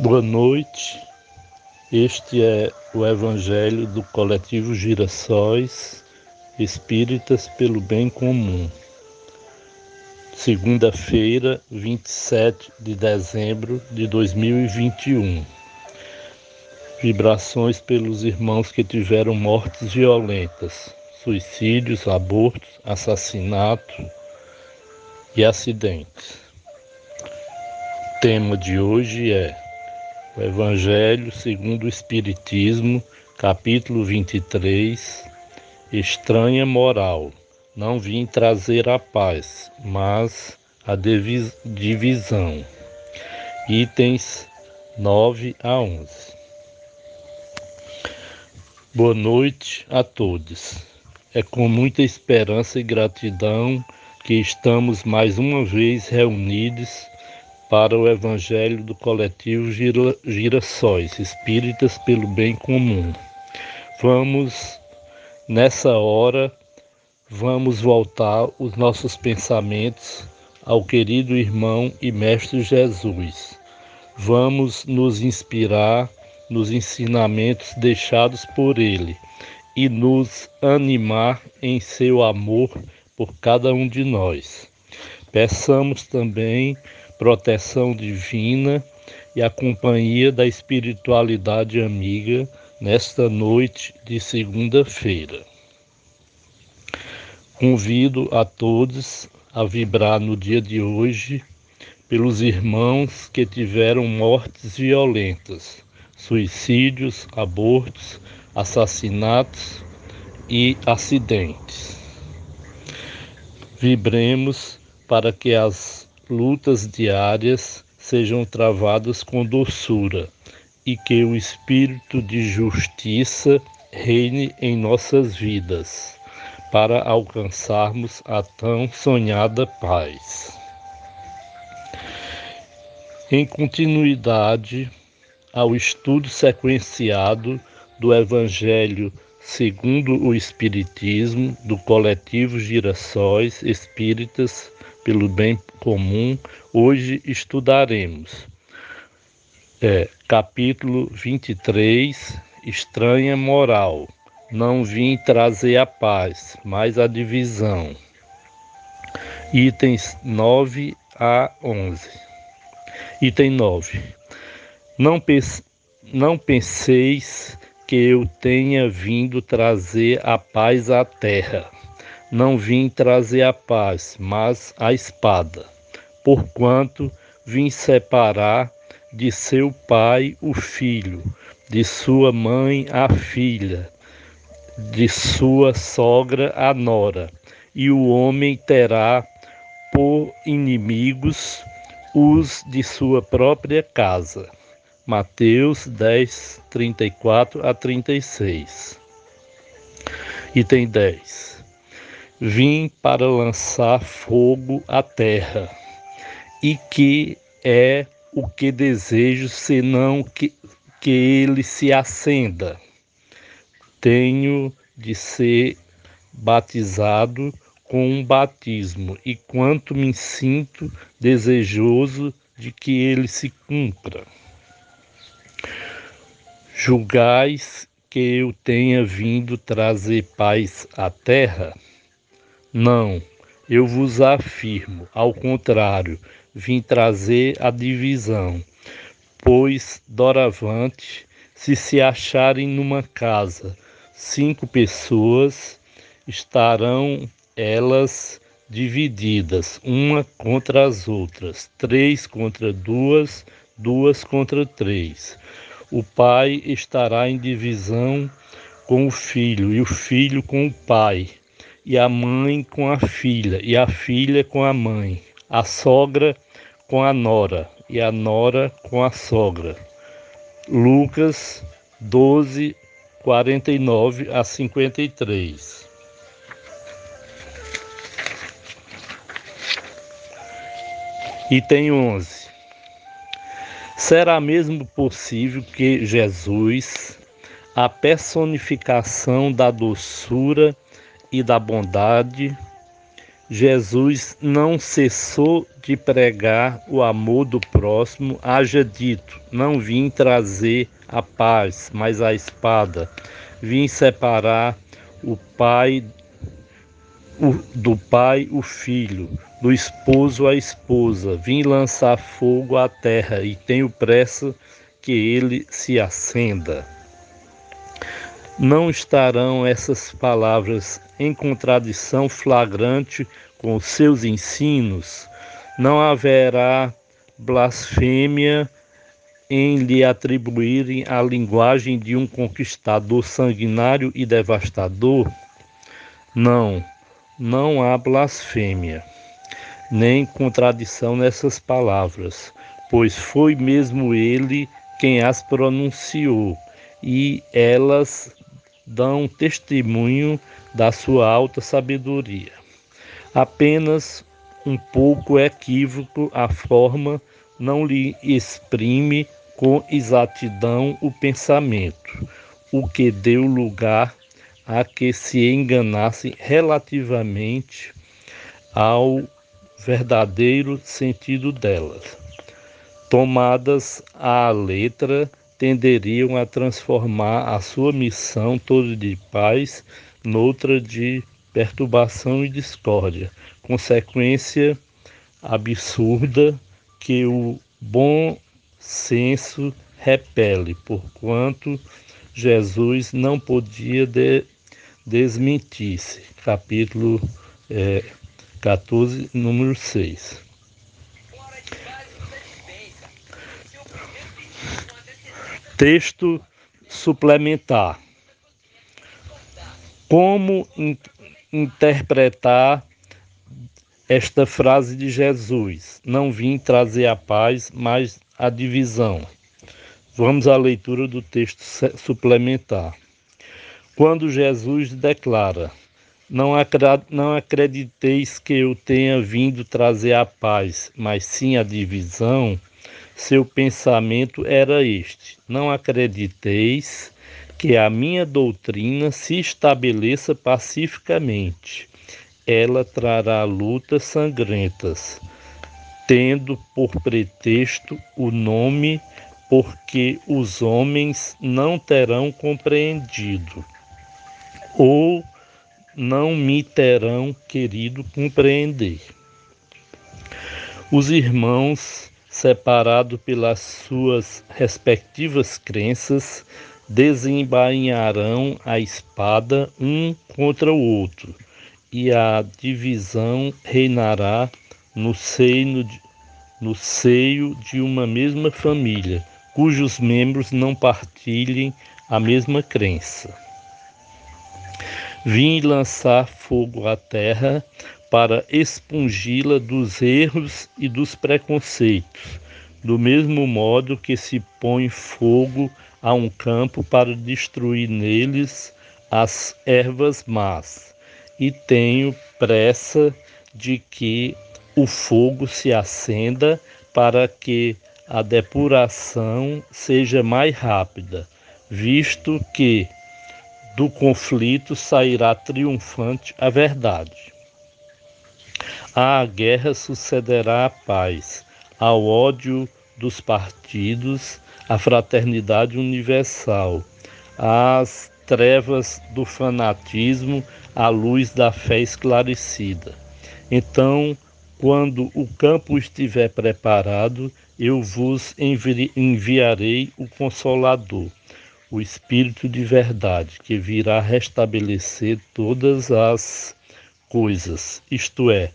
Boa noite. Este é o Evangelho do Coletivo Girassóis Espíritas pelo Bem Comum. Segunda-feira, 27 de dezembro de 2021. Vibrações pelos irmãos que tiveram mortes violentas, suicídios, abortos, assassinato e acidentes. O tema de hoje é o Evangelho segundo o Espiritismo, capítulo 23, Estranha Moral. Não vim trazer a paz, mas a divisão. Itens 9 a 11. Boa noite a todos. É com muita esperança e gratidão que estamos mais uma vez reunidos para o Evangelho do coletivo Girassóis Espíritas pelo Bem Comum. Vamos, nessa hora, vamos voltar os nossos pensamentos ao querido irmão e Mestre Jesus. Vamos nos inspirar nos ensinamentos deixados por ele e nos animar em seu amor por cada um de nós. Peçamos também proteção divina e a companhia da espiritualidade amiga nesta noite de segunda-feira. Convido a todos a vibrar no dia de hoje pelos irmãos que tiveram mortes violentas, suicídios, abortos, assassinatos e acidentes. Vibremos para que as lutas diárias sejam travadas com doçura e que o espírito de justiça reine em nossas vidas, para alcançarmos a tão sonhada paz. Em continuidade ao estudo sequenciado do Evangelho segundo o Espiritismo do coletivo Girassóis Espíritas pelo bem comum, hoje estudaremos é, capítulo 23, Estranha Moral. Não vim trazer a paz, mas a divisão. Itens 9 a 11. Item 9. Não, não penseis que eu tenha vindo trazer a paz à terra não vim trazer a paz, mas a espada, porquanto vim separar de seu pai o filho, de sua mãe a filha, de sua sogra a nora, e o homem terá por inimigos os de sua própria casa. Mateus 10, 34 a 36. Item 10. Vim para lançar fogo à terra, e que é o que desejo, senão que, que ele se acenda. Tenho de ser batizado com um batismo, e quanto me sinto desejoso de que ele se cumpra. Julgais que eu tenha vindo trazer paz à terra? Não, eu vos afirmo, ao contrário, vim trazer a divisão. Pois, doravante, se se acharem numa casa cinco pessoas, estarão elas divididas, uma contra as outras, três contra duas, duas contra três. O pai estará em divisão com o filho, e o filho com o pai e a mãe com a filha, e a filha com a mãe, a sogra com a nora, e a nora com a sogra. Lucas 12, 49 a 53. Item 11. Será mesmo possível que Jesus, a personificação da doçura e da bondade Jesus não cessou de pregar o amor do próximo, haja dito: Não vim trazer a paz, mas a espada. Vim separar o pai o, do pai o filho, do esposo a esposa. Vim lançar fogo à terra e tenho pressa que ele se acenda. Não estarão essas palavras em contradição flagrante com os seus ensinos? Não haverá blasfêmia em lhe atribuírem a linguagem de um conquistador sanguinário e devastador? Não, não há blasfêmia, nem contradição nessas palavras, pois foi mesmo ele quem as pronunciou, e elas dão testemunho da sua alta sabedoria. Apenas um pouco equívoco a forma não lhe exprime com exatidão o pensamento, o que deu lugar a que se enganasse relativamente ao verdadeiro sentido delas. Tomadas à letra, tenderiam a transformar a sua missão toda de paz noutra de perturbação e discórdia, consequência absurda que o bom senso repele, porquanto Jesus não podia de, desmentir-se. Capítulo é, 14, número 6. Texto suplementar. Como in interpretar esta frase de Jesus? Não vim trazer a paz, mas a divisão. Vamos à leitura do texto suplementar. Quando Jesus declara: não, não acrediteis que eu tenha vindo trazer a paz, mas sim a divisão seu pensamento era este: Não acrediteis que a minha doutrina se estabeleça pacificamente. Ela trará lutas sangrentas, tendo por pretexto o nome, porque os homens não terão compreendido, ou não me terão querido compreender. Os irmãos separado pelas suas respectivas crenças, desembainharão a espada um contra o outro, e a divisão reinará no seio de, no seio de uma mesma família, cujos membros não partilhem a mesma crença. Vim lançar fogo à terra para expungi-la dos erros e dos preconceitos, do mesmo modo que se põe fogo a um campo para destruir neles as ervas más. E tenho pressa de que o fogo se acenda para que a depuração seja mais rápida, visto que do conflito sairá triunfante a verdade. À guerra sucederá a paz, ao ódio dos partidos, a fraternidade universal, às trevas do fanatismo, a luz da fé esclarecida. Então, quando o campo estiver preparado, eu vos envi enviarei o Consolador, o Espírito de verdade, que virá restabelecer todas as coisas, isto é,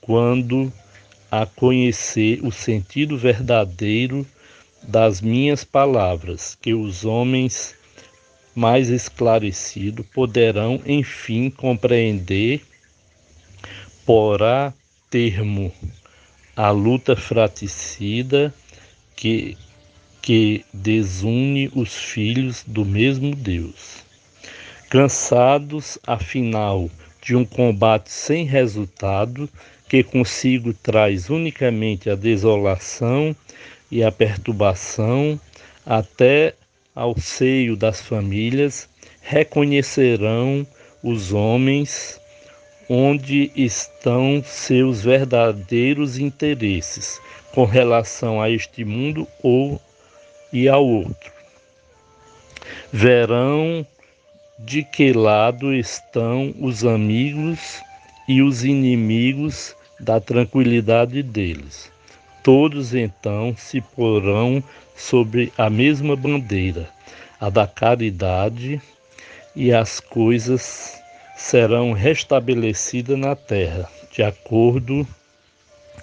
quando a conhecer o sentido verdadeiro das minhas palavras, que os homens mais esclarecidos poderão enfim compreender, porá termo a luta fraticida que, que desune os filhos do mesmo Deus. Cansados, afinal, de um combate sem resultado, que consigo traz unicamente a desolação e a perturbação, até ao seio das famílias, reconhecerão os homens onde estão seus verdadeiros interesses com relação a este mundo ou e ao outro. Verão de que lado estão os amigos e os inimigos da tranquilidade deles. Todos então se porão sobre a mesma bandeira, a da caridade, e as coisas serão restabelecidas na terra, de acordo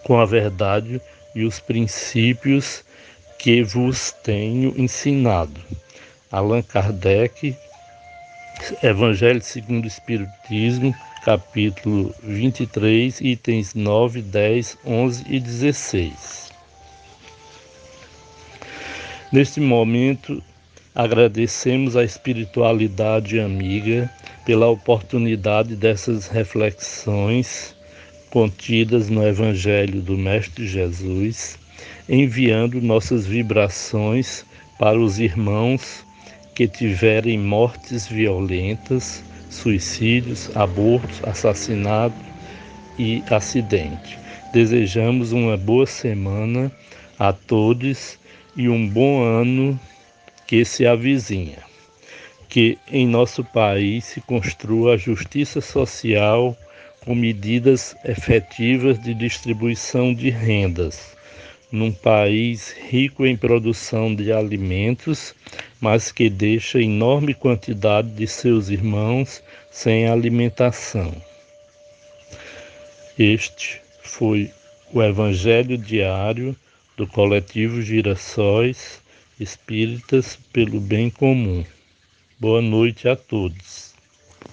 com a verdade e os princípios que vos tenho ensinado. Allan Kardec, Evangelho segundo o Espiritismo, capítulo 23, itens 9, 10, 11 e 16. Neste momento, agradecemos a espiritualidade amiga pela oportunidade dessas reflexões contidas no Evangelho do Mestre Jesus, enviando nossas vibrações para os irmãos que tiverem mortes violentas, suicídios, abortos, assassinato e acidente. Desejamos uma boa semana a todos e um bom ano que se avizinha. Que em nosso país se construa a justiça social com medidas efetivas de distribuição de rendas, num país rico em produção de alimentos, mas que deixa enorme quantidade de seus irmãos sem alimentação. Este foi o Evangelho diário do coletivo Girassóis Espíritas pelo Bem Comum. Boa noite a todos.